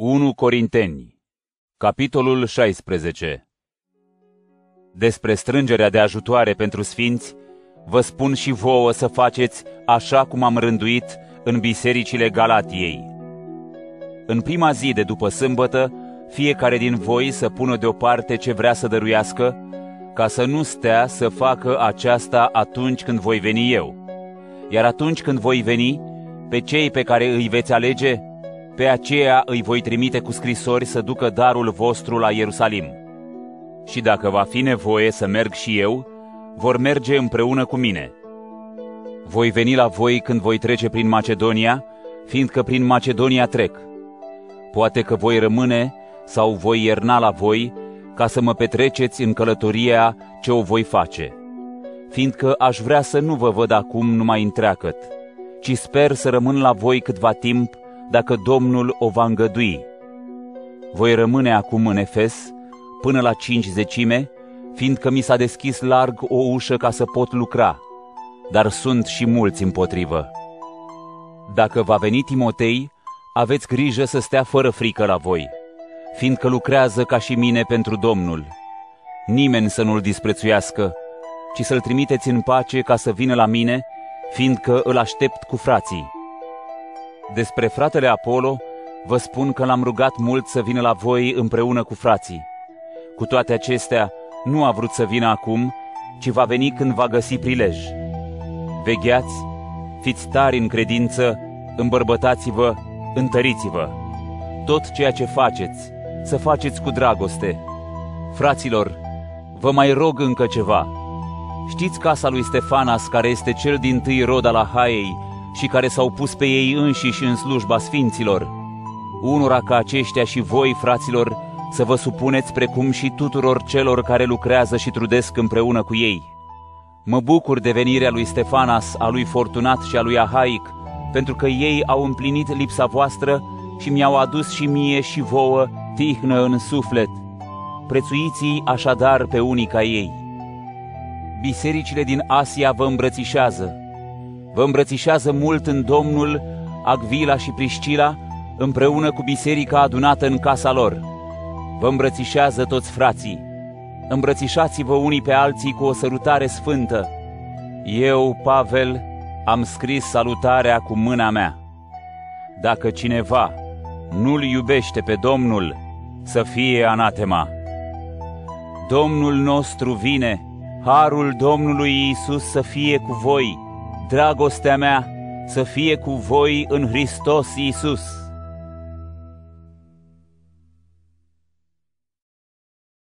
1 Corinteni, capitolul 16 Despre strângerea de ajutoare pentru sfinți, vă spun și vouă să faceți așa cum am rânduit în bisericile Galatiei. În prima zi de după sâmbătă, fiecare din voi să pună deoparte ce vrea să dăruiască, ca să nu stea să facă aceasta atunci când voi veni eu. Iar atunci când voi veni, pe cei pe care îi veți alege, pe aceea îi voi trimite cu scrisori să ducă darul vostru la Ierusalim. Și dacă va fi nevoie să merg și eu, vor merge împreună cu mine. Voi veni la voi când voi trece prin Macedonia, fiindcă prin Macedonia trec. Poate că voi rămâne sau voi ierna la voi, ca să mă petreceți în călătoria ce o voi face. Fiindcă aș vrea să nu vă văd acum numai întreagăt, ci sper să rămân la voi câtva timp, dacă Domnul o va îngădui. Voi rămâne acum în Efes până la cinci zecime, fiindcă mi s-a deschis larg o ușă ca să pot lucra, dar sunt și mulți împotrivă. Dacă va veni Timotei, aveți grijă să stea fără frică la voi, fiindcă lucrează ca și mine pentru Domnul. Nimeni să nu-l disprețuiască, ci să-l trimiteți în pace ca să vină la mine, fiindcă îl aștept cu frații. Despre fratele Apollo, vă spun că l-am rugat mult să vină la voi împreună cu frații. Cu toate acestea, nu a vrut să vină acum, ci va veni când va găsi prilej. Vegheați, fiți tari în credință, îmbărbătați-vă, întăriți-vă. Tot ceea ce faceți, să faceți cu dragoste. Fraților, vă mai rog încă ceva. Știți casa lui Stefanas, care este cel din tâi rod al Ahaiei, și care s-au pus pe ei înșiși în slujba sfinților. Unora ca aceștia și voi, fraților, să vă supuneți precum și tuturor celor care lucrează și trudesc împreună cu ei. Mă bucur de venirea lui Stefanas, a lui Fortunat și a lui Ahaic, pentru că ei au împlinit lipsa voastră și mi-au adus și mie și vouă tihnă în suflet. Prețuiți-i așadar pe unii ca ei. Bisericile din Asia vă îmbrățișează. Vă îmbrățișează mult în Domnul Agvila și Priscila, împreună cu biserica adunată în casa lor. Vă îmbrățișează toți frații. Îmbrățișați-vă unii pe alții cu o sărutare sfântă. Eu, Pavel, am scris salutarea cu mâna mea. Dacă cineva nu-L iubește pe Domnul, să fie anatema. Domnul nostru vine, harul Domnului Isus să fie cu voi dragostea mea să fie cu voi în Hristos Iisus.